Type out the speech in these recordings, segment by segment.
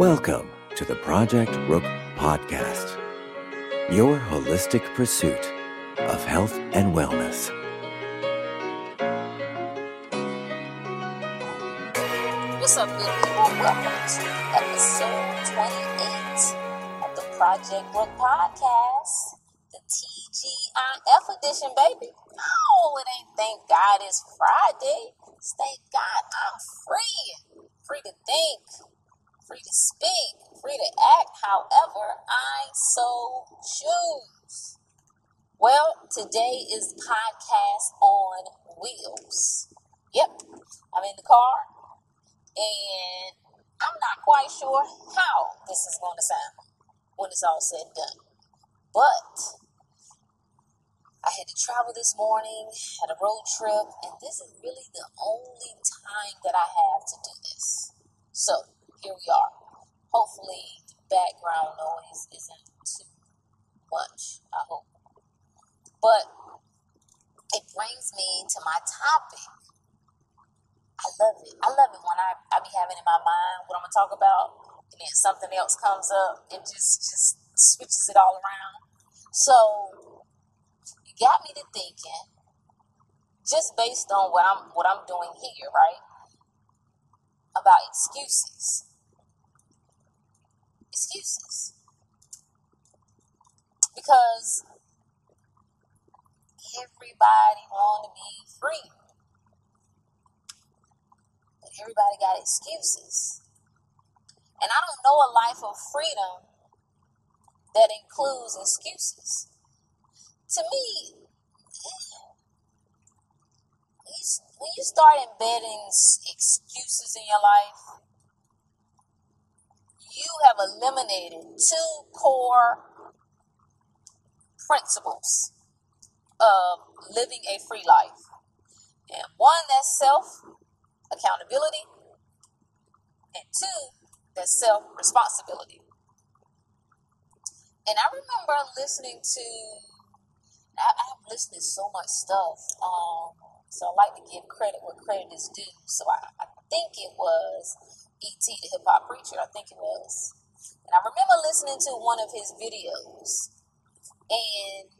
Welcome to the Project Rook Podcast, your holistic pursuit of health and wellness. What's up, good people? Welcome to episode 28 of the Project Rook Podcast, the TGIF edition, baby. Oh, it ain't thank God it's Friday. It's thank God I'm free. Free to think, free to speak, free to act however I so choose. Well, today is podcast on wheels. Yep, I'm in the car and I'm not quite sure how this is going to sound when it's all said and done. But I had to travel this morning, had a road trip, and this is really the only time that I have to do this. So, here we are. Hopefully, background noise isn't too much. I hope. But it brings me to my topic. I love it. I love it when I, I be having in my mind what I'm gonna talk about, and then something else comes up. and just just switches it all around. So you got me to thinking, just based on what I'm what I'm doing here, right? About excuses excuses. Because everybody want to be free. But everybody got excuses. And I don't know a life of freedom that includes excuses. To me, when you start embedding excuses in your life, you have eliminated two core principles of living a free life. And one that's self accountability, and two that's self responsibility. And I remember listening to, I, have listened to so much stuff, um, so I like to give credit where credit is due. So I, I think it was E.T. the hip hop preacher, I think it was. And I remember listening to one of his videos. And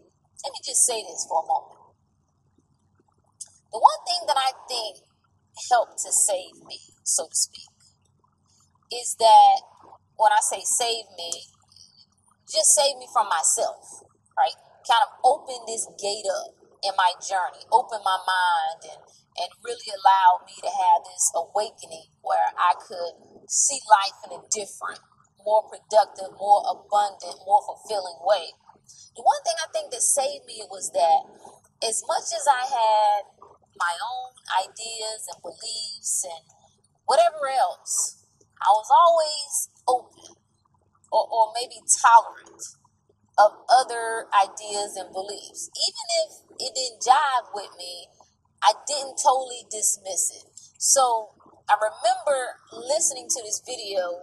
let me just say this for a moment. The one thing that I think helped to save me, so to speak, is that when I say save me, just save me from myself, right? Kind of open this gate up in my journey, open my mind and and really allowed me to have this awakening where I could see life in a different, more productive, more abundant, more fulfilling way. The one thing I think that saved me was that as much as I had my own ideas and beliefs and whatever else, I was always open or, or maybe tolerant of other ideas and beliefs. Even if it didn't jive with me, I didn't totally dismiss it. So I remember listening to this video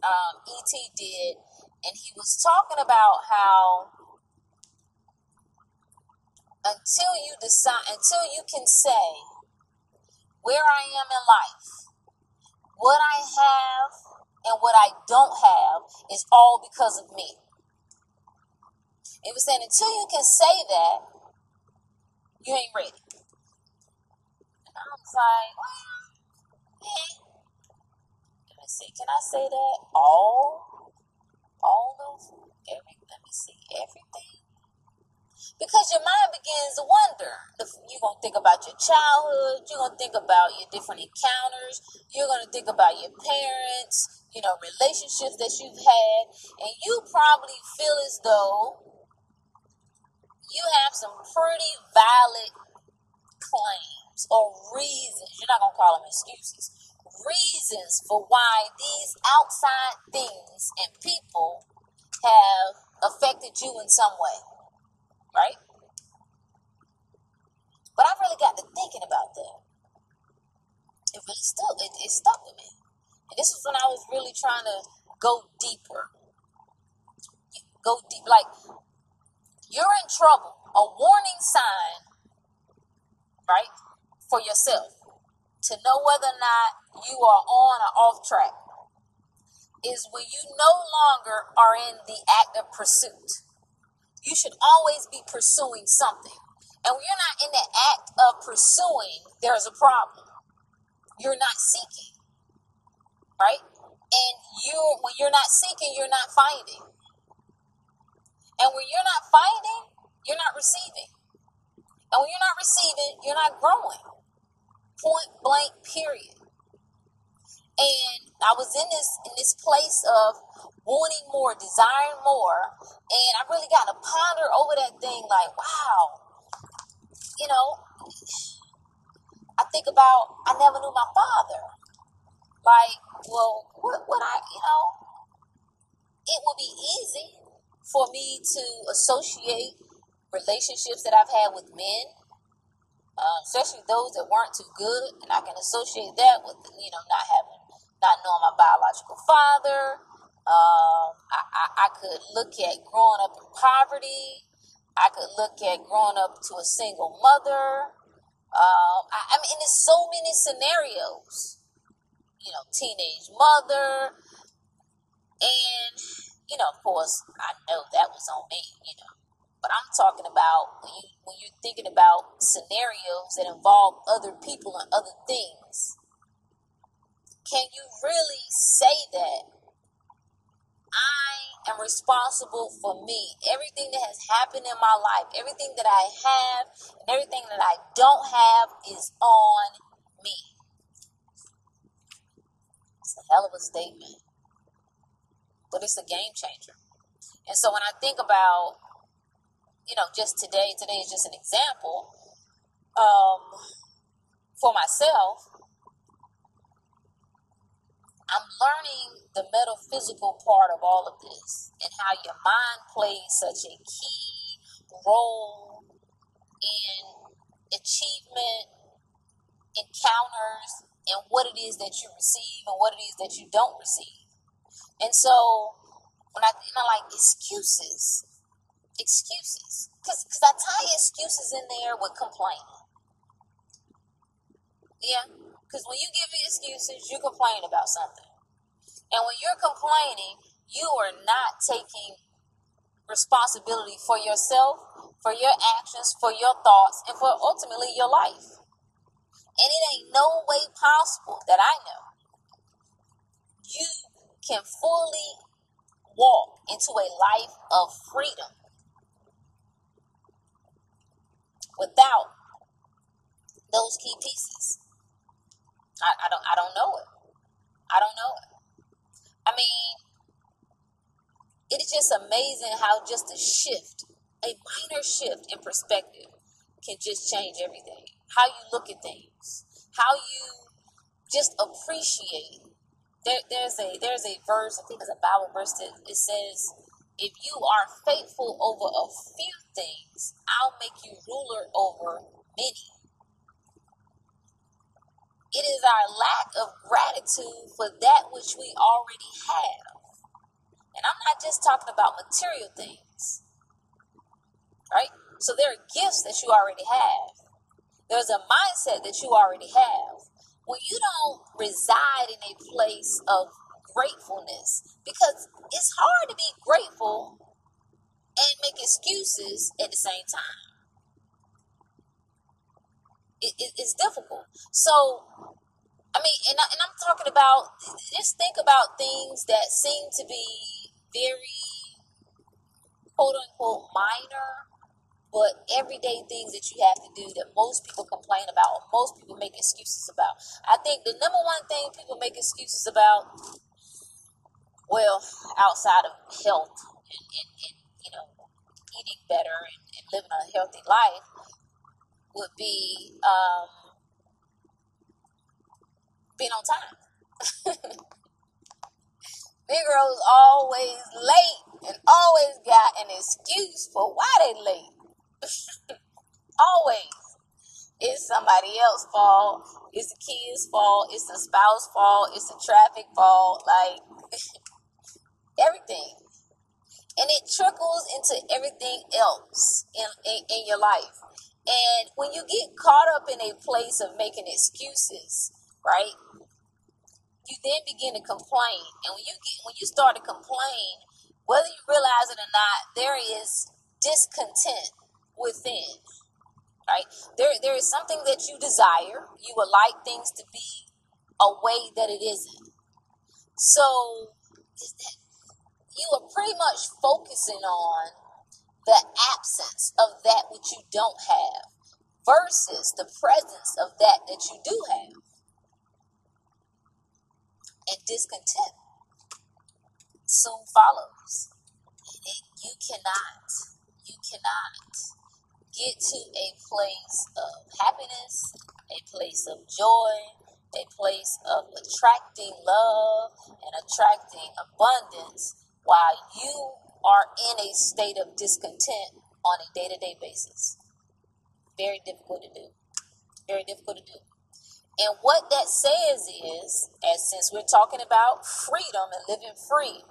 um, ET did, and he was talking about how until you decide, until you can say where I am in life, what I have and what I don't have is all because of me. It was saying until you can say that, you ain't ready. And I was like, well, yeah. Let me see. Can I say that? All, all of every. Let me see everything. Because your mind begins to wonder. You're going to think about your childhood. You're going to think about your different encounters. You're going to think about your parents, you know, relationships that you've had. And you probably feel as though you have some pretty valid claims or reasons, you're not going to call them excuses, reasons for why these outside things and people have affected you in some way, right? But I really got to thinking about that. It really stuck. It, it stuck with me. And this was when I was really trying to go deeper. Go deep. Like, you're in trouble. A warning sign, right? for yourself to know whether or not you are on or off track. is when you no longer are in the act of pursuit. You should always be pursuing something. And when you're not in the act of pursuing, there's a problem. You're not seeking, right? And you, when you're not seeking, you're not finding. And when you're not finding, you're not receiving. And when you're not receiving, you're not growing. Point blank, period. And I was in this in this place of wanting more, desiring more, and I really got to ponder over that thing like, wow, you know, I think about I never knew my father. Like, well, what would I, you know, it would be easy for me to associate relationships that I've had with men, uh, especially those that weren't too good, and I can associate that with you know not having, not knowing my biological father. Um, I, I, I could look at growing up in poverty. I could look at growing up to a single mother. Um, I, I mean, there's so many scenarios. You know, teenage mother, and you know, of course, I know that was on me. You know, but I'm talking about when you when you're thinking about scenarios that involve other people and other things. Can you really say that I am responsible for me? Everything that has happened in my life, everything that I have, and everything that I don't have is on me. It's a hell of a statement, but it's a game changer. And so when I think about you know, just today, today is just an example. Um, for myself, I'm learning the metaphysical part of all of this and how your mind plays such a key role in achievement, encounters, and what it is that you receive and what it is that you don't receive. And so, when I, you know, like excuses, excuses. Because cause I tie excuses in there with complaining. Yeah. Because when you give me excuses, you complain about something. And when you're complaining, you are not taking responsibility for yourself, for your actions, for your thoughts, and for ultimately your life. And it ain't no way possible that I know you can fully walk into a life of freedom without those key pieces. I, I don't I don't know it. I don't know it. I mean, it is just amazing how just a shift, a minor shift in perspective can just change everything. How you look at things, how you just appreciate. There, there's a there's a verse, I think it's a Bible verse that it says, if you are faithful over a few things, I'll make you ruler over many. It is our lack of gratitude for that which we already have. And I'm not just talking about material things, right? So there are gifts that you already have. There's a mindset that you already have. When you don't reside in a place of gratefulness because it's hard to be grateful and make excuses at the same time. It, it, it's difficult. So, I mean, and, I, and I'm talking about just think about things that seem to be very quote unquote minor, but everyday things that you have to do that most people complain about, most people make excuses about. I think the number one thing people make excuses about well, outside of health and, and, and you know, eating better and, and, living a healthy life, would be um, being on time. Negroes always late and always got an excuse for why they late. Always. It's somebody else's fault. It's the kid's fault. It's the spouse fault. It's the traffic fault. Like everything. And it trickles into everything else in, in, in your life. And when you get caught up in a place of making excuses, right? you then begin to complain. And when you get when you start to complain, whether you realize it or not, there is discontent within. Right? There there is something that you desire. You would like things to be a way that it isn't. So you are pretty much focusing on the absence of that which you don't have versus the presence of that that you do have. And discontent soon follows. and you cannot, you cannot get to a place of happiness, a place of joy, a place of attracting love and attracting abundance while you are in a state of discontent on a day to day basis. Very difficult to do. Very difficult to do. And what that says is, as since we're talking about freedom and living free,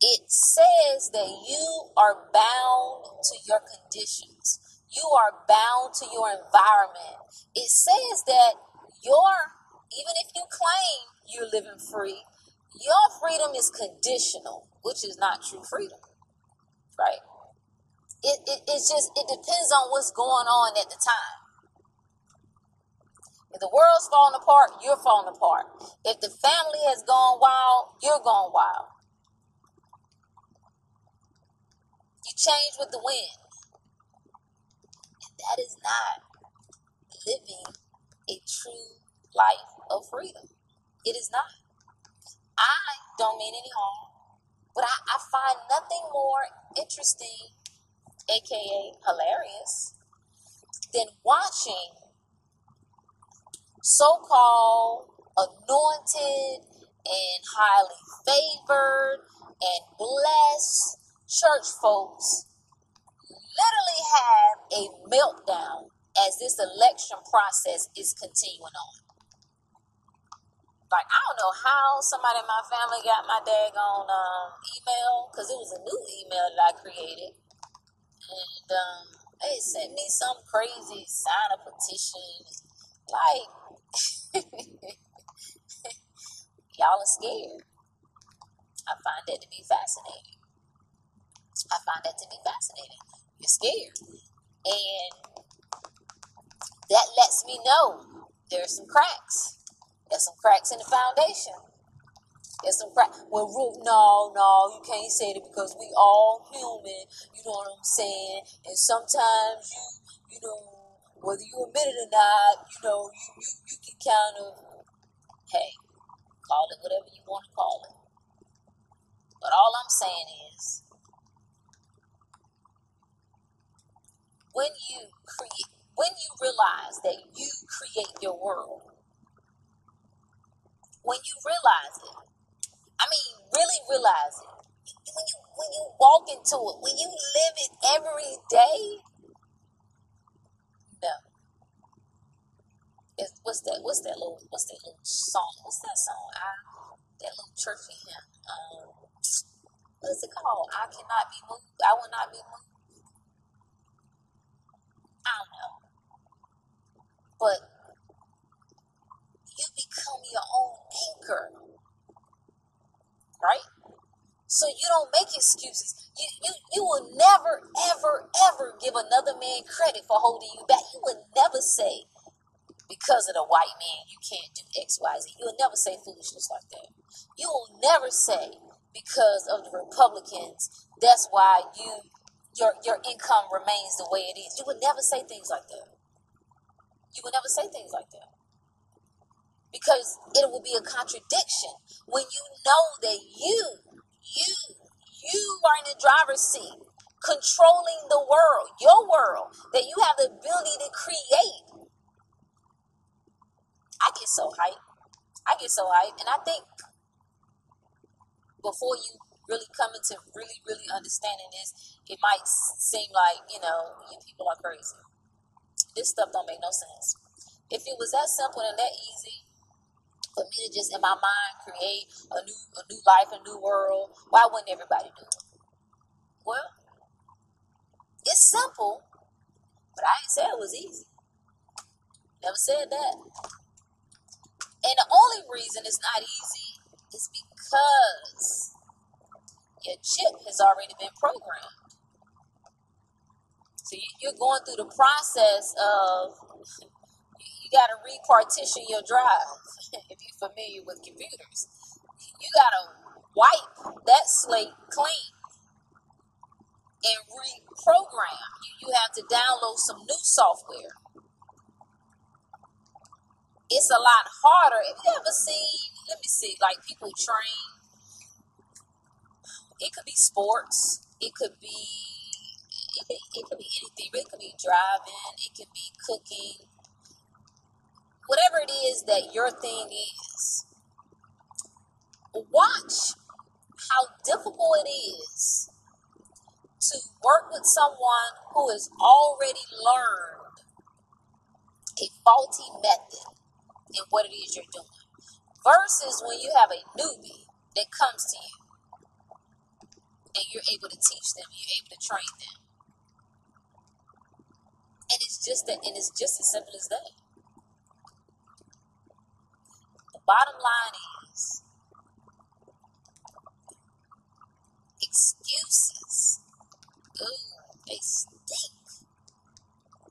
it says that you are bound to your conditions. You are bound to your environment. It says that your, even if you claim you're living free, your freedom is conditional, which is not true freedom, right? It, it, it's just, it depends on what's going on at the time. If the world's falling apart, you're falling apart. If the family has gone wild, you're going wild. You change with the wind. And that is not living a true life of freedom. It is not. I don't mean any harm, but I, I find nothing more interesting, aka hilarious, than watching so called anointed and highly favored and blessed church folks literally have a meltdown as this election process is continuing on. Like, I don't know how somebody in my family got my daggone um, email, because it was a new email that I created. And um, they sent me some crazy sign a petition. Like, y'all are scared. I find that to be fascinating. I find that to be fascinating. You're scared. And that lets me know there's some cracks. There's some cracks in the foundation. There's some cracks. Well, root, no, no, you can't say that because we all human. You know what I'm saying? And sometimes you, you know, whether you admit it or not, you know, you, you, you can kind of, hey, call it whatever you want to call it. But all I'm saying is, when you create, when you realize that you create your world, when you realize it, I mean, really realize it. When you when you walk into it, when you live it every day, no. It's, what's that? What's that little? What's that little song? What's that song? I that little churchy hymn. Um, what is it called? I cannot be moved. I will not be moved. I don't know, but you become your own anchor. Right? So you don't make excuses. You, you, you will never, ever, ever give another man credit for holding you back. You will never say, because of the white man, you can't do X, Y, Z. You will never say foolishness like that. You will never say, because of the Republicans, that's why you your your income remains the way it is. You would never say things like that. You would never say things like that because it will be a contradiction when you know that you, you, you are in the driver's seat, controlling the world, your world, that you have the ability to create. I get so hyped. I get so hyped. And I think before you really coming to really, really understanding this, it might seem like, you know, you people are crazy. This stuff don't make no sense. If it was that simple and that easy, for me to just in my mind create a new a new life, a new world. Why wouldn't everybody do it? Well, it's simple, but I ain't say it was easy. Never said that. And the only reason it's not easy is because your chip has already been programmed. So you, are going through the process of you got to repartition your drive. if you're familiar with computers, you got to wipe that slate clean and reprogram. You, you have to download some new software it's a lot harder. Have you ever seen, let me see, like people train? It could be sports. It could be, it, it could be anything. It could be driving. It could be cooking. Whatever it is that your thing is. Watch how difficult it is to work with someone who has already learned a faulty method in what it is you're doing. Versus when you have a newbie that comes to you and you're able to teach them, you're able to train them. And it's just that and it's just as simple as that. The bottom line is excuses. Ooh, they stink.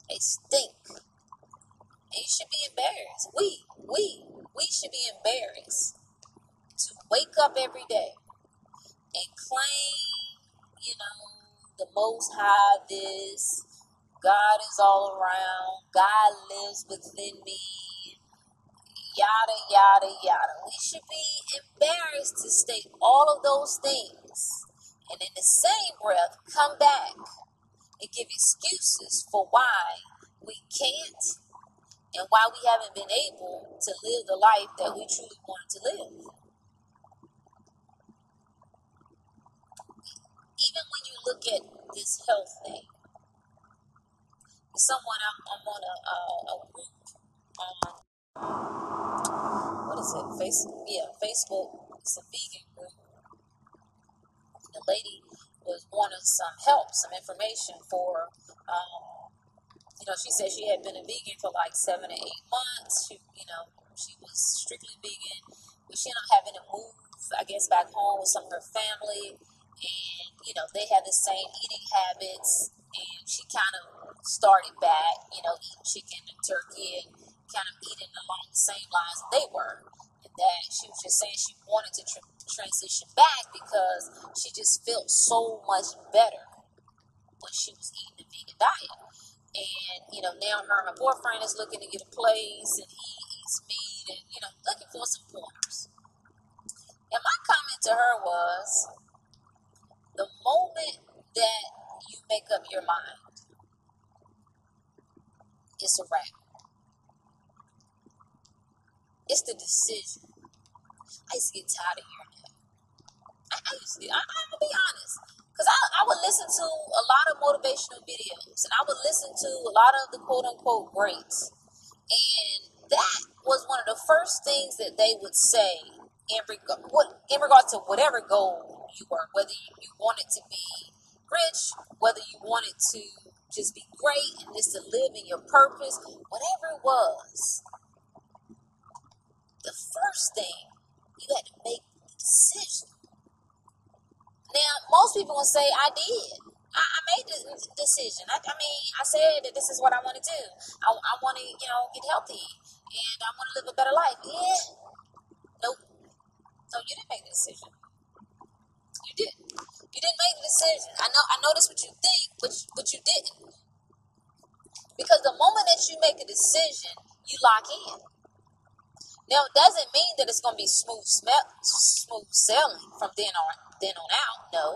They stink. And you should be embarrassed. We, we, we should be embarrassed to wake up every day and claim, you know, the Most High this, God is all around, God lives within me, yada, yada, yada. We should be embarrassed to state all of those things and in the same breath come back and give excuses for why we can't and why we haven't been able to live the life that we truly wanted to live. Even when you look at this health thing, someone I'm, I'm on a, a group on what is it? Facebook? Yeah, Facebook. It's a vegan group. The lady was wanting some help, some information for um, you know, she said she had been a vegan for like seven or eight months. She, you know, she was strictly vegan, but she ended up having to move, I guess, back home with some of her family, and you know, they had the same eating habits, and she kind of started back, you know, eating chicken and turkey and kind of eating along the same lines they were. And that she was just saying she wanted to tr- transition back because she just felt so much better when she was eating the vegan diet. And, you know, now her and her boyfriend is looking to get a place and he eats meat and, you know, looking for some pointers. And my comment to her was the moment that you make up your mind, it's a wrap. It's the decision. I used to get tired of hearing that. I, I used to, I, I'm gonna be honest. Because I, I would listen to a lot of motivational videos and I would listen to a lot of the quote unquote greats. And that was one of the first things that they would say in, reg- what, in regard to whatever goal you were, whether you, you wanted to be rich, whether you wanted to just be great and just to live in your purpose, whatever it was. The first thing you had to make the decision now, most people will say, I did. I, I made the decision. I, I, mean, I said that this is what I want to do. I, I want to, you know, get healthy and I want to live a better life. Yeah. Nope. No, you didn't make the decision. You didn't. You didn't make the decision. I know. I this what you think, but but you didn't. Because the moment that you make a decision, you lock in. Now, it doesn't mean that it's going to be smooth, smooth sailing from then on then on out. No.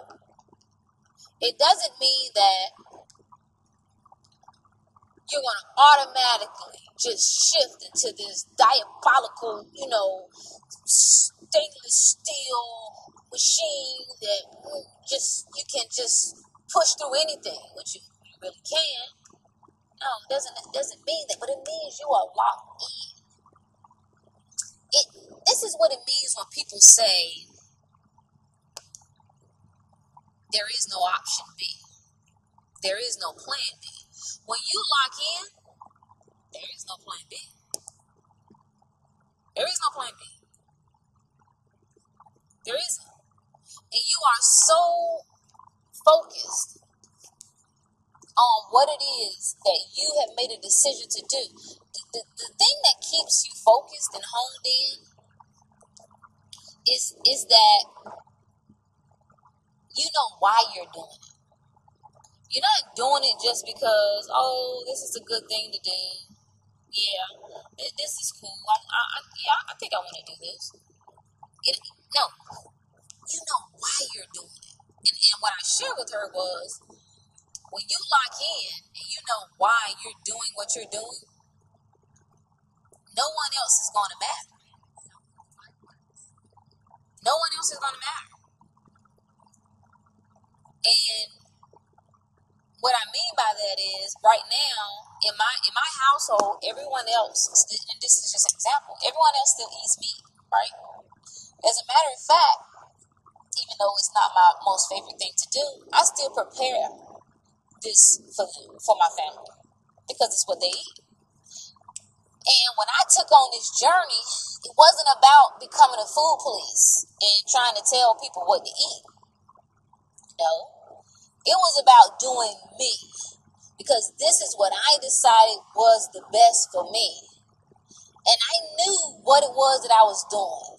It doesn't mean that you're to automatically just shift into this diabolical, you know, stainless steel machine that just you can just push through anything, which you, you really can. No, it doesn't it doesn't mean that, but it means you are locked in. It this is what it means when people say there is no option B. There is no plan B. When you lock in, there is no plan B. There is no plan B. There isn't. And you are so focused on what it is that you have made a decision to do. The, the, the thing that keeps you focused and honed in is is that you know why you're doing it. You're not doing it just because, oh, this is a good thing to do. Yeah, this is cool. I, I, yeah, I think I want to do this. It, no, you know why you're doing it. And, and what I shared with her was, when you lock in and you know why you're doing what you're doing, no one else is going to matter. No one else is going to matter. And what I mean by that is right now in my in my household, everyone else, and this is just an example, everyone else still eats meat, right? As a matter of fact, even though it's not my most favorite thing to do, I still prepare this for for my family because it's what they eat. And when I took on this journey, it wasn't about becoming a food police and trying to tell people what to eat. No, it was about doing me because this is what I decided was the best for me. And I knew what it was that I was doing.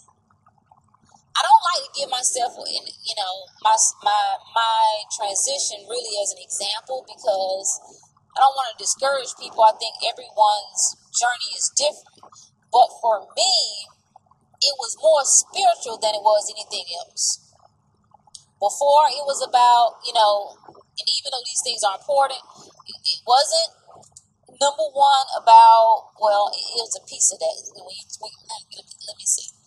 I don't like to give myself, you know, my my my transition really as an example because I don't want to discourage people. I think everyone's journey is different, but for me, it was more spiritual than it was anything else. Before it was about, you know, and even though these things are important, it wasn't number one about, well, it, was a piece of that. Let me see.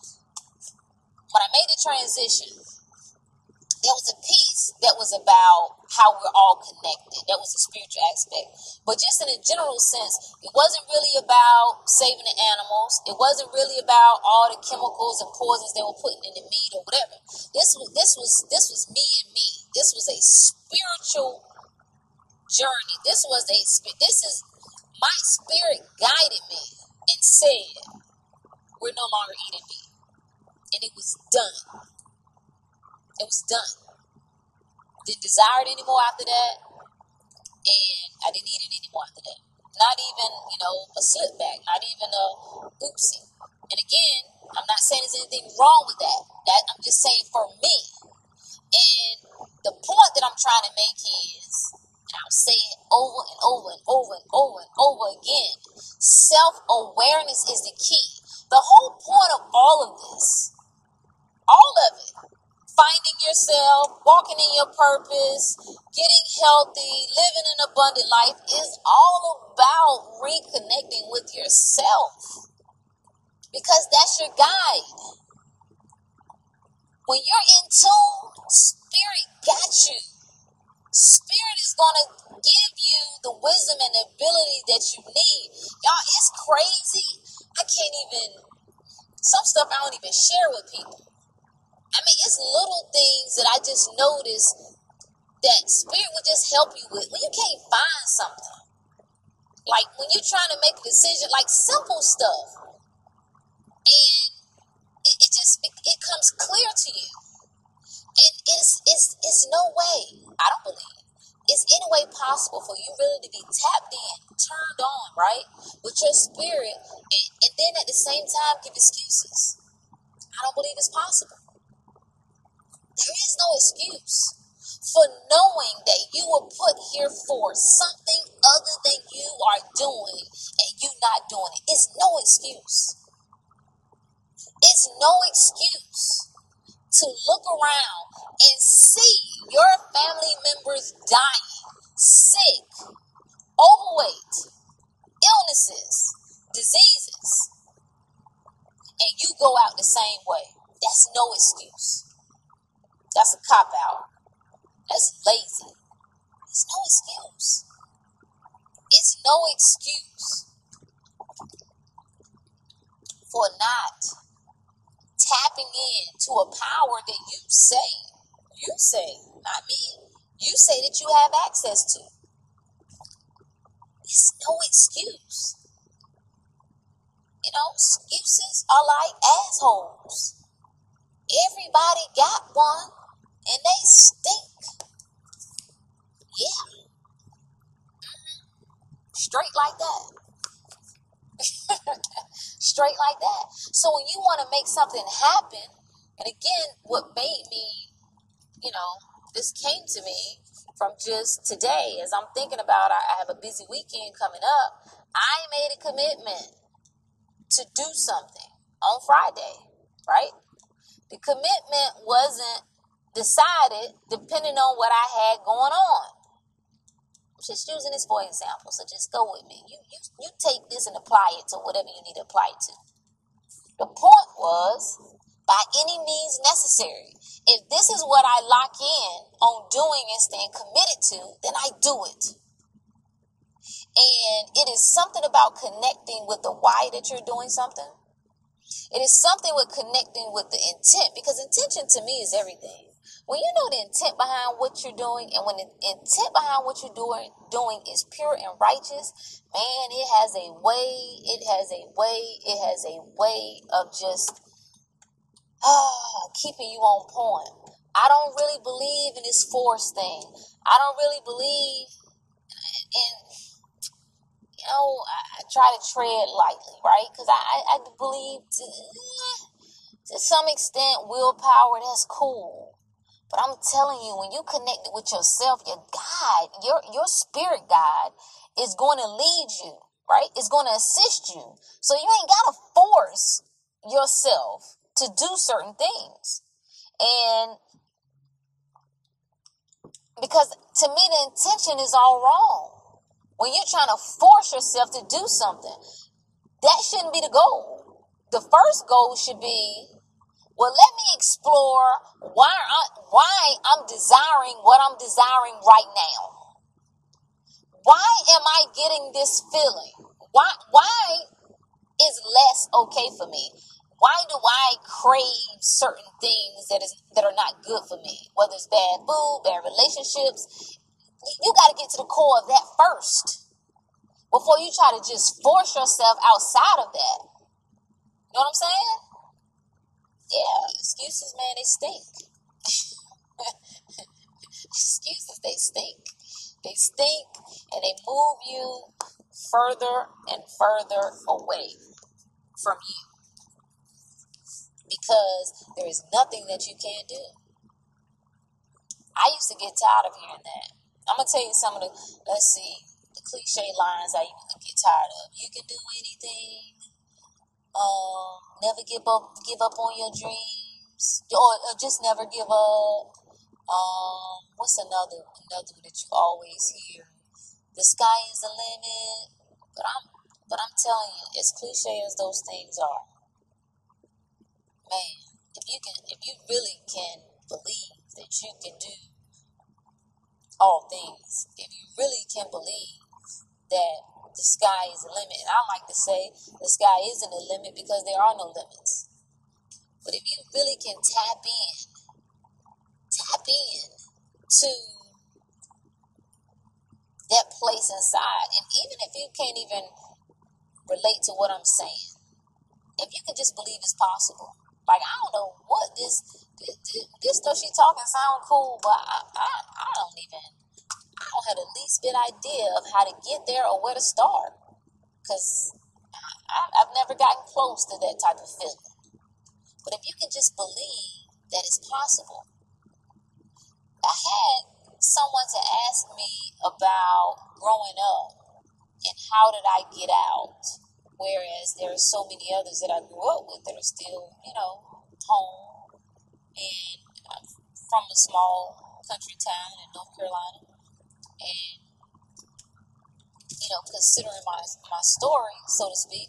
When I made the transition, there was a piece that was about how we're all connected. That was a spiritual aspect. But just in a general sense, it wasn't really about saving the animals. It wasn't really about all the chemicals and poisons they were putting in the meat or whatever. This was this was this was me and me. This was a spiritual journey. This was a this is my spirit guided me and said, "We're no longer eating meat," and it was done. It was done. Didn't desire it anymore after that. And I didn't need it anymore after that. Not even, you know, a slip back, not even a oopsie. And again, I'm not saying there's anything wrong with that. That I'm just saying for me. And the point that I'm trying to make is, and I'll say it over and over and over and over and over again, self-awareness is the key. The whole point of all of this, all of it, finding yourself, walking in your purpose, getting healthy, living an abundant life is all about reconnecting with yourself because that's your guide. When you're in tune, Spirit got you. Spirit is going to give you the wisdom and ability that you need. Y'all, it's crazy. I can't even, some stuff I don't even share with people I mean, it's little things that I just notice that spirit will just help you with when you can't find something. Like when you're trying to make a decision, like simple stuff, and it, it just it, it comes clear to you, and it's it's it's no way I don't believe it's any way possible for you really to be tapped in, turned on, right, with your spirit, and, and then at the same time give excuses. I don't believe it's possible. There is no excuse for knowing that you were put here for something other than you are doing and you not doing it. It's no excuse. It's no excuse to look around and see your family members dying, sick, overweight, illnesses, diseases, and you go out the same way. That's no excuse. That's a cop out. That's lazy. It's no excuse. It's no excuse for not tapping in to a power that you say, you say, not me, you say that you have access to. It's no excuse. You know, excuses are like assholes. Everybody got one, and they stink. Yeah. Mm-hmm. Straight like that. Straight like that. So when you want to make something happen, and again, what made me, you know, this came to me from just today as I'm thinking about I have a busy weekend coming up. I made a commitment to do something on Friday, right? The commitment wasn't decided depending on what I had going on. I'm just using this for example, so just go with me. You you you take this and apply it to whatever you need to apply it to. The point was by any means necessary. If this is what I lock in on doing and staying committed to, then I do it. And it is something about connecting with the why that you're doing something. It is something with connecting with the intent because intention to me is everything. When you know the intent behind what you're doing and when the intent behind what you're doing doing is pure and righteous, man, it has a way, it has a way, it has a way of just ah, keeping you on point. I don't really believe in this force thing. I don't really believe in you know, I, try to tread lightly, right? Because I, I, I, believe to, to some extent willpower, that's cool. But I'm telling you, when you connect with yourself, your God, your your spirit God is going to lead you, right? It's going to assist you. So you ain't gotta force yourself to do certain things. And because to me the intention is all wrong. When you're trying to force yourself to do something, that shouldn't be the goal. The first goal should be, well, let me explore why I, why I'm desiring what I'm desiring right now. Why am I getting this feeling? Why why is less okay for me? Why do I crave certain things that is that are not good for me? Whether it's bad food, bad relationships, you got to get to the core of that first before you try to just force yourself outside of that. You know what I'm saying? Yeah, excuses, man, they stink. excuses, they stink. They stink and they move you further and further away from you because there is nothing that you can't do. I used to get tired of hearing that. I'm gonna tell you some of the let's see the cliche lines I to get tired of. You can do anything. Um, never give up. Give up on your dreams, or, or just never give up. Um, what's another another that you always hear? The sky is the limit. But I'm but I'm telling you, as cliche as those things are, man, if you can, if you really can believe that you can do all things. If you really can believe that the sky is the limit, and I like to say the sky isn't a limit because there are no limits. But if you really can tap in, tap in to that place inside, and even if you can't even relate to what I'm saying, if you can just believe it's possible, like I don't know what this this, this stuff she talking sound cool, but I, I I don't even I don't have the least bit idea of how to get there or where to start, cause I, I've never gotten close to that type of feeling. But if you can just believe that it's possible, I had someone to ask me about growing up and how did I get out Whereas there are so many others that I grew up with that are still, you know, home and I'm from a small country town in North Carolina. And, you know, considering my, my story, so to speak,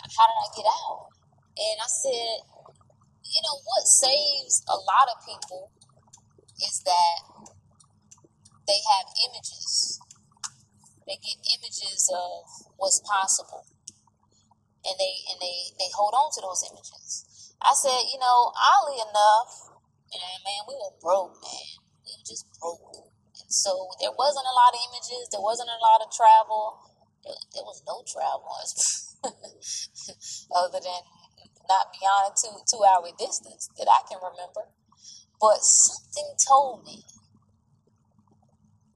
how did I get out? And I said, you know, what saves a lot of people is that they have images. They get images of what's possible and they and they they hold on to those images. I said, you know, oddly enough, and man, we were broke, man. We were just broke. So there wasn't a lot of images. There wasn't a lot of travel. There, there was no travel. other than not beyond a two two hour distance that I can remember. But something told me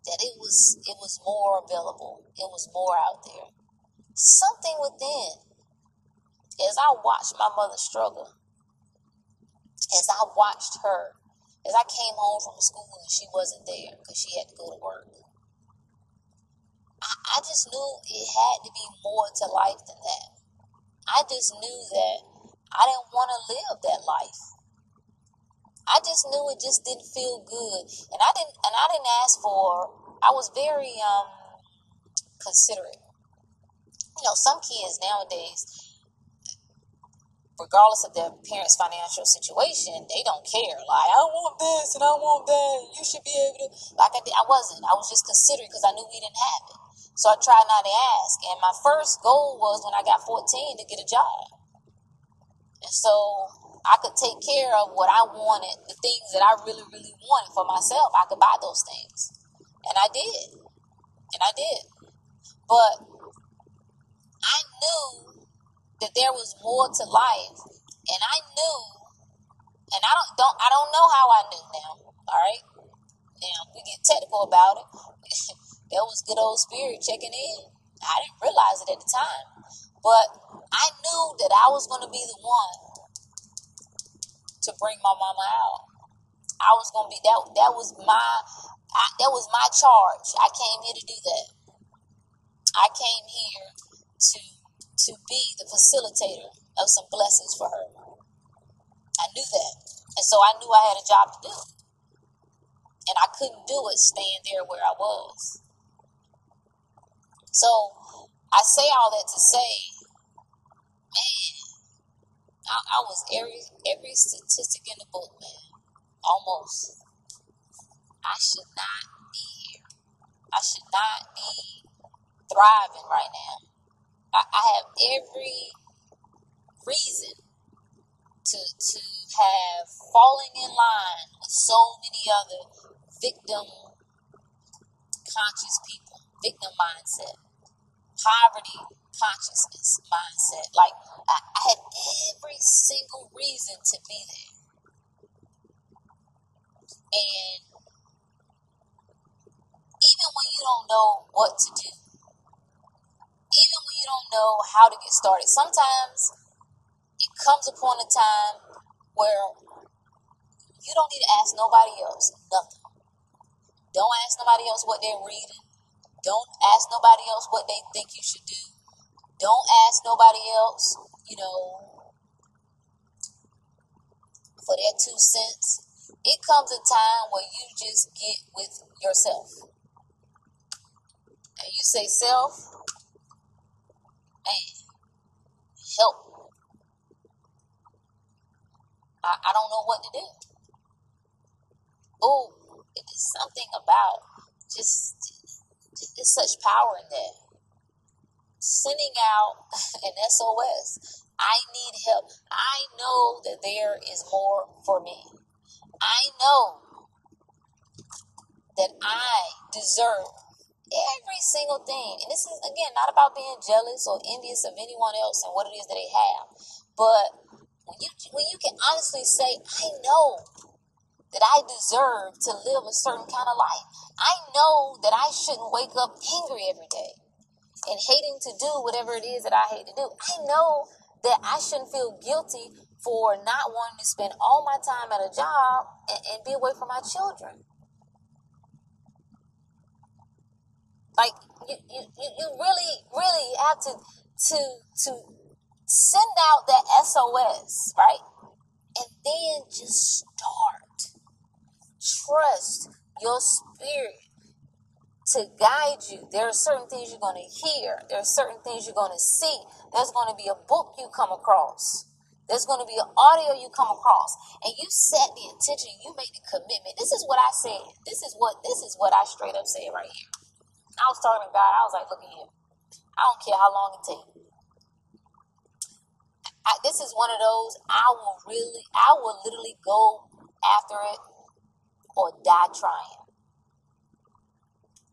that it was it was more available. It was more out there. Something within. As I watched my mother struggle, as I watched her, as I came home from school and she wasn't there because she had to go to work, I, I just knew it had to be more to life than that. I just knew that I didn't want to live that life. I just knew it just didn't feel good, and I didn't and I didn't ask for. I was very um considerate. You know, some kids nowadays, regardless of their parents' financial situation, they don't care. Like I want this and I want that. You should be able to. Like I I wasn't. I was just considerate because I knew we didn't have it. So I tried not to ask. And my first goal was when I got 14 to get a job. And so I could take care of what I wanted, the things that I really, really wanted for myself. I could buy those things. And I did. And I did. But I knew that there was more to life. And I knew, and I don't, don't I don't know how I knew now. All right. Now we get technical about it. that was good old spirit checking in. I didn't realize it at the time. But I knew that I was going to be the one to bring my mama out. I was gonna be that. That was my. I, that was my charge. I came here to do that. I came here to to be the facilitator of some blessings for her. I knew that, and so I knew I had a job to do, and I couldn't do it staying there where I was. So I say all that to say, man, I, I was every every statistic in the book, man. Almost. I should not be here. I should not be thriving right now. I, have every reason to to have falling in line with so many other victim conscious people, victim mindset, poverty consciousness mindset. Like I, I had every single reason to be there. And even when you don't know what to do, don't know how to get started, sometimes it comes upon a time where you don't need to ask nobody else nothing. Don't ask nobody else what they're reading. Don't ask nobody else what they think you should do. Don't ask nobody else, you know, for their two cents. It comes a time where you just get with yourself. And you say, self, help. I, I don't know what to do. Oh, it's something about just, just, there's such power in that sending out an SOS. I need help. I know that there is more for me. I know that I deserve every single thing. And this is, again, not about being jealous or envious of anyone else and what it is that they have. But when you, when you can honestly say, I know that I deserve to live a certain kind of life, I know that I shouldn't wake up angry every day and hating to do whatever it is that I hate to do. I know that I shouldn't feel guilty for not wanting to spend all my time at a job and, and be away from my children. Like you, you, you really, really have to to to send out that SOS, right? And then just start. Trust your spirit to guide you. There are certain things you're going to hear. There are certain things you're going to see. There's going to be a book you come across. There's going to be an audio you come across, and you set the intention. You make the commitment. This is what I said. This is what this is what I straight up said right here. I was talking to God. I was like, "Look at here. I don't care how long it takes. This is one of those. I will really. I will literally go after it or die trying."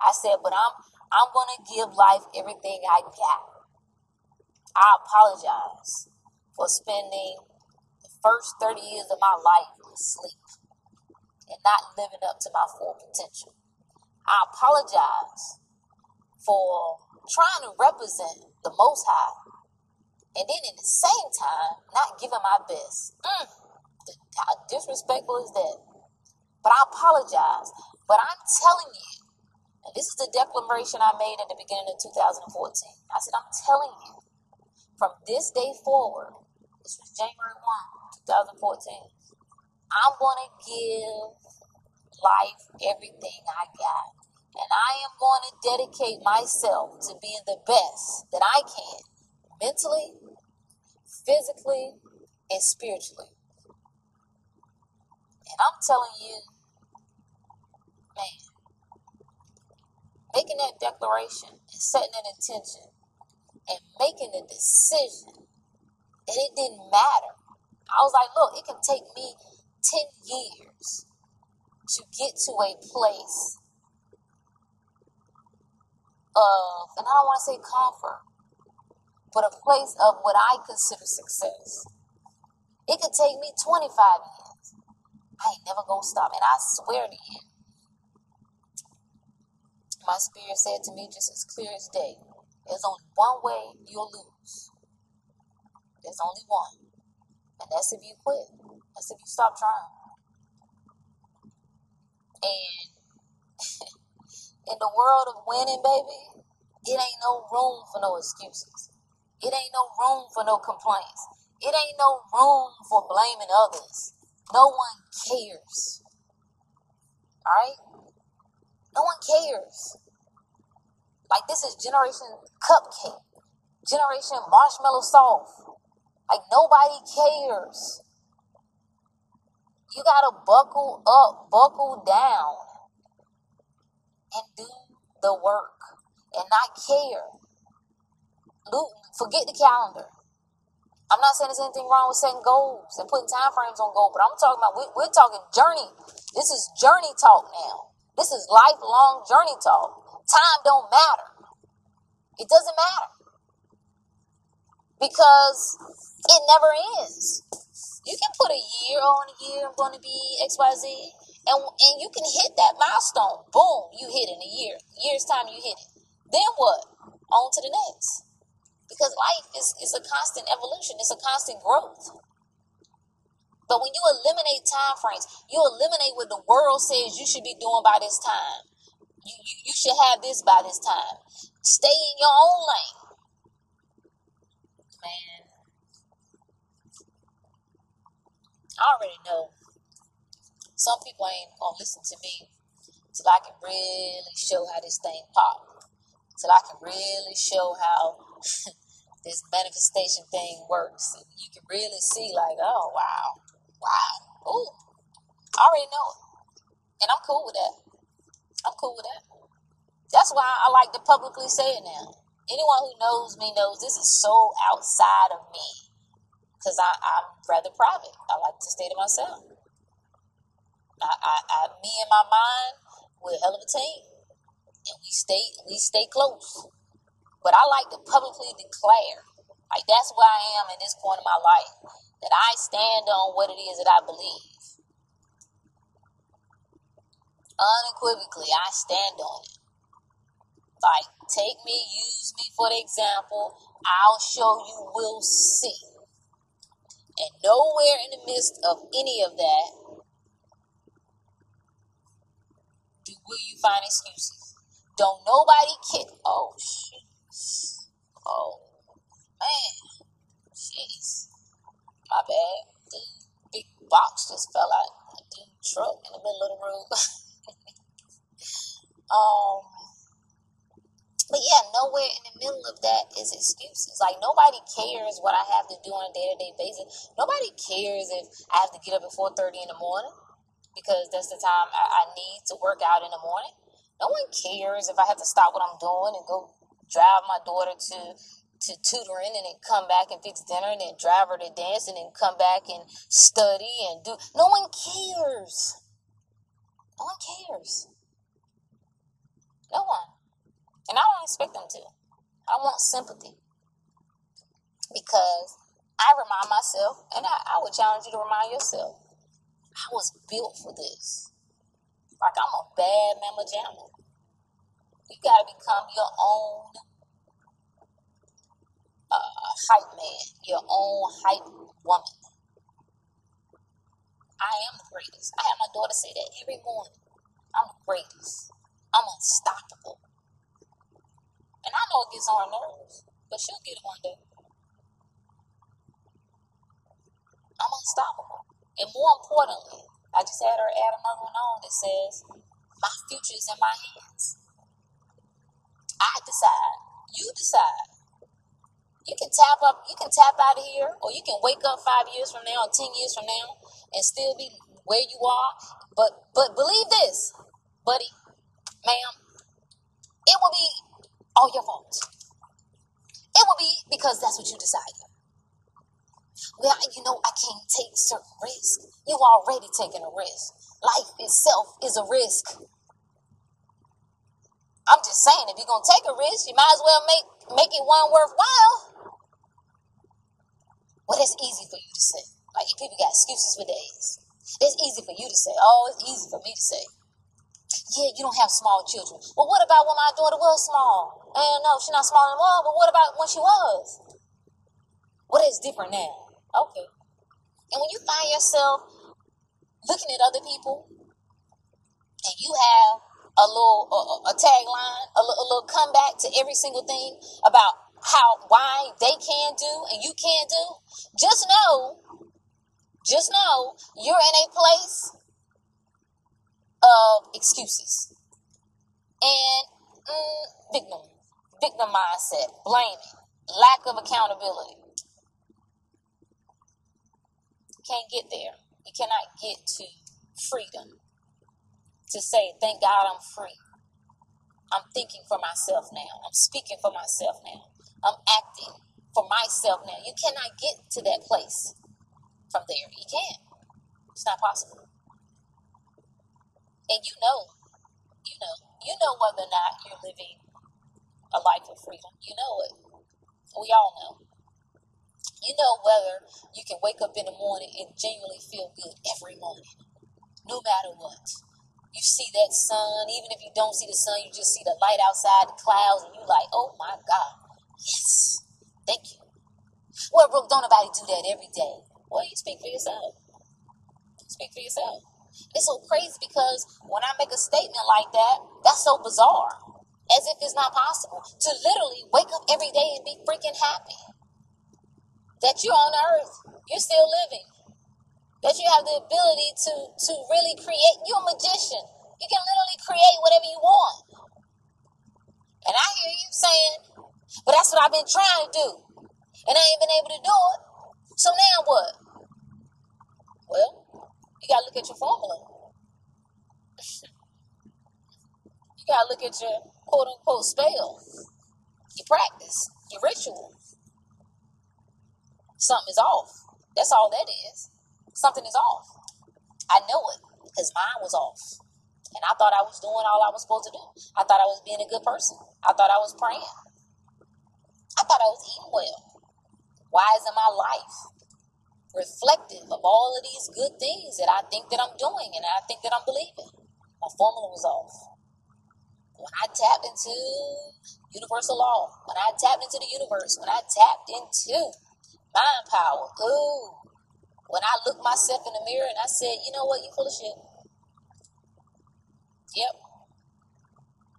I said, but I'm I'm gonna give life everything I got. I apologize for spending the first 30 years of my life asleep and not living up to my full potential. I apologize for trying to represent the Most High and then at the same time not giving my best. Mm, how disrespectful is that? But I apologize. But I'm telling you, and this is the declaration I made at the beginning of 2014. I said, I'm telling you, from this day forward, this was January 1, 2014, I'm going to give life everything I got. And I am going to dedicate myself to being the best that I can, mentally, physically, and spiritually. And I'm telling you, man, making that declaration and setting an intention and making a decision that it didn't matter. I was like, look, it can take me 10 years to get to a place of, and I don't want to say comfort, but a place of what I consider success. It could take me 25 years. I ain't never gonna stop. And I swear to you, my spirit said to me just as clear as day, there's only one way you'll lose. There's only one. And that's if you quit. That's if you stop trying. And in the world of winning, baby, it ain't no room for no excuses. It ain't no room for no complaints. It ain't no room for blaming others. No one cares. Alright? No one cares. Like this is Generation Cupcake, Generation Marshmallow Soft. Like nobody cares. You gotta buckle up, buckle down, and do the work and not care. Forget the calendar. I'm not saying there's anything wrong with setting goals and putting time frames on goals, but I'm talking about we're talking journey. This is journey talk now. This is lifelong journey talk. Time don't matter. It doesn't matter because it never ends. You can put a year on a year. I'm going to be X Y Z, and and you can hit that milestone. Boom, you hit it in a year. Year's time, you hit it. Then what? On to the next. Because life is, is a constant evolution. It's a constant growth. But when you eliminate time frames, you eliminate what the world says you should be doing by this time. You, you, you should have this by this time. Stay in your own lane. Man. I already know some people ain't gonna listen to me till I can really show how this thing pop. Till I can really show how this manifestation thing works. And you can really see like, oh wow, wow, ooh. I already know it. And I'm cool with that. I'm cool with that. That's why I like to publicly say it now. Anyone who knows me knows this is so outside of me because I'm rather private. I like to stay to myself. I, I, I, me and my mind, we're a hell of a team, and we stay we stay close. But I like to publicly declare, like that's where I am in this point of my life, that I stand on what it is that I believe. Unequivocally, I stand on it. Like, take me, use me for the example. I'll show you, we'll see. And nowhere in the midst of any of that do will you find excuses. Don't nobody kick. Oh shit. Oh man. Jeez. My bad. The big box just fell out. The truck in the middle of the road. um but yeah, nowhere in the middle of that is excuses. Like nobody cares what I have to do on a day to day basis. Nobody cares if I have to get up at four thirty in the morning because that's the time I, I need to work out in the morning. No one cares if I have to stop what I'm doing and go drive my daughter to to tutoring and then come back and fix dinner and then drive her to dance and then come back and study and do. No one cares. No one cares. No one. And I don't expect them to. I want sympathy. because I remind myself, and I, I would challenge you to remind yourself, I was built for this. Like I'm a bad mama jamma. You gotta become your own uh, hype man, your own hype woman. I am the greatest. I have my daughter say that every morning. I'm the greatest. I'm unstoppable. And I know it gets on her nerves, but she'll get it one day. I'm unstoppable. And more importantly, I just had her add another one on that says, My future is in my hands. I decide. You decide. You can tap up, you can tap out of here, or you can wake up five years from now or ten years from now and still be where you are. But but believe this, buddy, ma'am, it will be all your fault. It will be because that's what you decided. Well, you know, I can't take certain risks. You've already taking a risk. Life itself is a risk. I'm just saying, if you're gonna take a risk, you might as well make make it one worthwhile. Well, that's easy for you to say. Like people got excuses for days. It's easy for you to say. Oh, it's easy for me to say. Yeah, you don't have small children. Well, what about when my daughter was small? And no, she's not small anymore. But what about when she was? What is different now? Okay. And when you find yourself looking at other people and you have a little a, a tagline, a, a little comeback to every single thing about how why they can do and you can't do, just know, just know you're in a place of excuses and mm, victim victim mindset, blaming, lack of accountability. Can't get there. You cannot get to freedom to say, thank God I'm free. I'm thinking for myself now. I'm speaking for myself now. I'm acting for myself now. You cannot get to that place from there. You can't. It's not possible. And you know, you know, you know whether or not you're living a life of freedom. You know it. We all know. You know whether you can wake up in the morning and genuinely feel good every morning, no matter what. You see that sun, even if you don't see the sun, you just see the light outside, the clouds, and you're like, oh my God, yes, thank you. Well, Brooke, don't nobody do that every day. Well, you speak for yourself. Speak for yourself. It's so crazy because when I make a statement like that, that's so bizarre. As if it's not possible to literally wake up every day and be freaking happy that you're on earth, you're still living, that you have the ability to to really create. You're a magician. You can literally create whatever you want. And I hear you saying, but that's what I've been trying to do. And I ain't been able to do it. So now what? Well, you gotta look at your formula. you gotta look at your quote unquote spell, your practice, your ritual. Something is off. That's all that is. Something is off. I know it because mine was off. And I thought I was doing all I was supposed to do. I thought I was being a good person. I thought I was praying. I thought I was eating well. Why isn't my life reflective of all of these good things that I think that I'm doing and I think that I'm believing? My formula was off. When I tapped into universal law, when I tapped into the universe, when I tapped into mind power. Ooh. When I looked myself in the mirror and I said, you know what, you full of shit. Yep.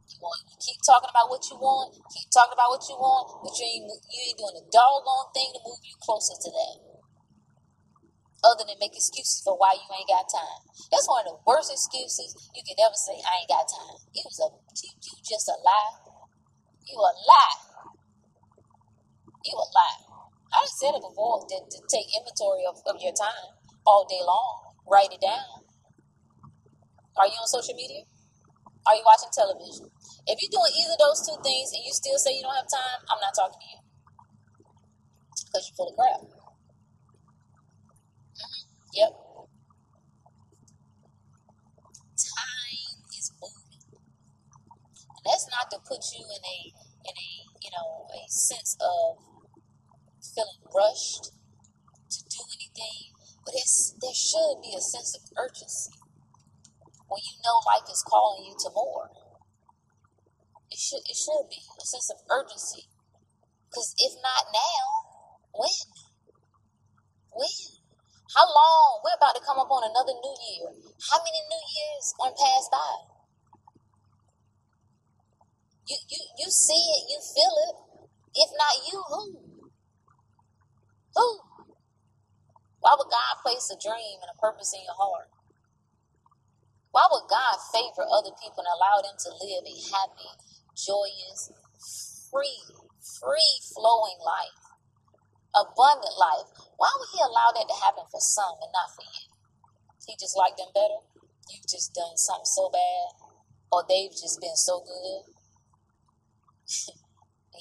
You want you keep talking about what you want, keep talking about what you want, but you ain't you ain't doing a doggone thing to move you closer to that. Other than make excuses for why you ain't got time. That's one of the worst excuses you can ever say, I ain't got time. You was a you, you just a lie. You a lie. You a lie. I said it before to, to take inventory of, of your time all day long. Write it down. Are you on social media? Are you watching television? If you're doing either of those two things and you still say you don't have time, I'm not talking to you. Because you're full of crap. Mm-hmm. Yep. Time is moving. And that's not to put you in a in a you know a sense of feeling rushed to do anything, but it's, there should be a sense of urgency when you know life is calling you to more. It should it should be a sense of urgency. Cause if not now, when? When? How long? We're about to come up on another new year. How many new years gonna pass by? You you you see it, you feel it. If not you, who? Why would God place a dream and a purpose in your heart? Why would God favor other people and allow them to live a happy, joyous, free, free flowing life, abundant life? Why would He allow that to happen for some and not for you? He just liked them better? You've just done something so bad, or they've just been so good?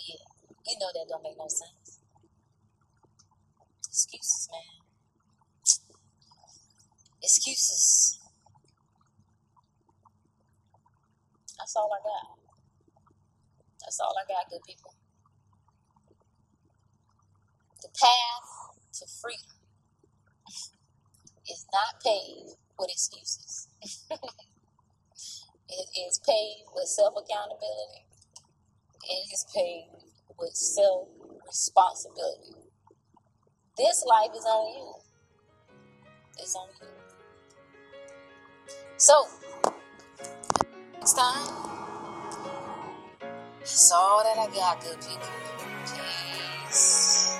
yeah, you know that don't make no sense. Excuses, man. Excuses. That's all I got. That's all I got, good people. The path to freedom is not paved with excuses. it is paved with self accountability. It is paved with self responsibility. This life is on you. It's on you. So, next time, that's all that I got, good people. Peace.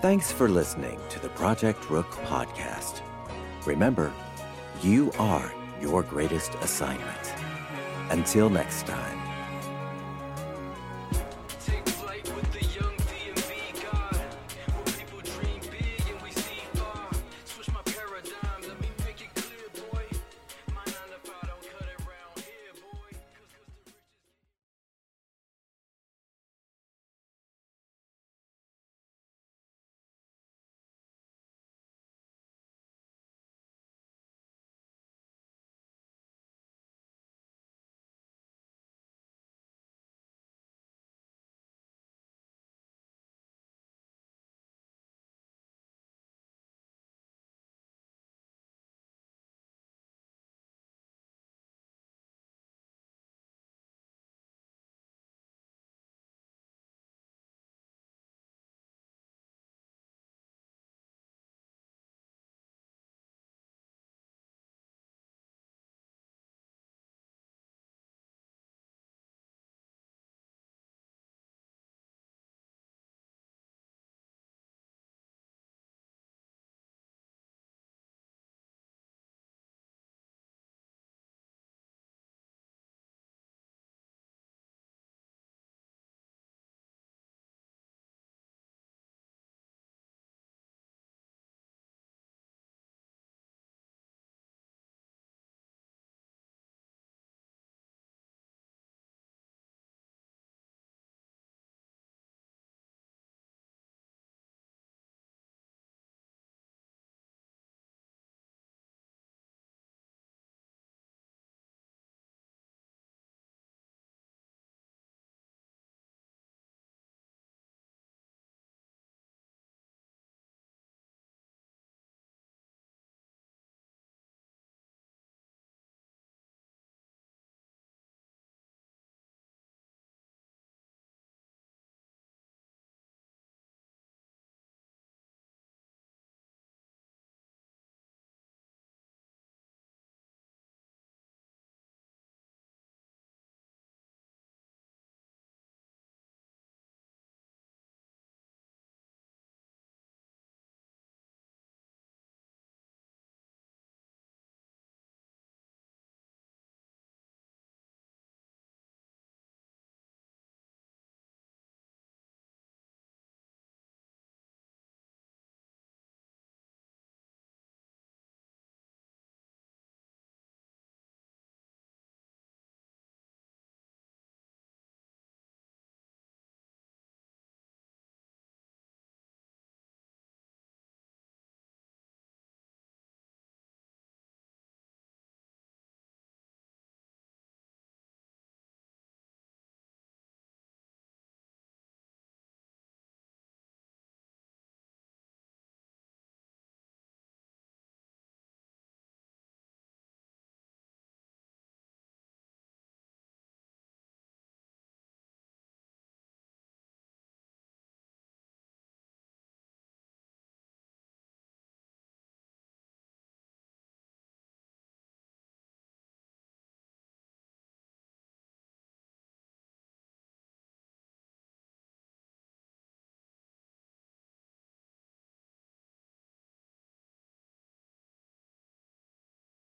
Thanks for listening to the Project Rook podcast. Remember, you are your greatest assignment. Until next time.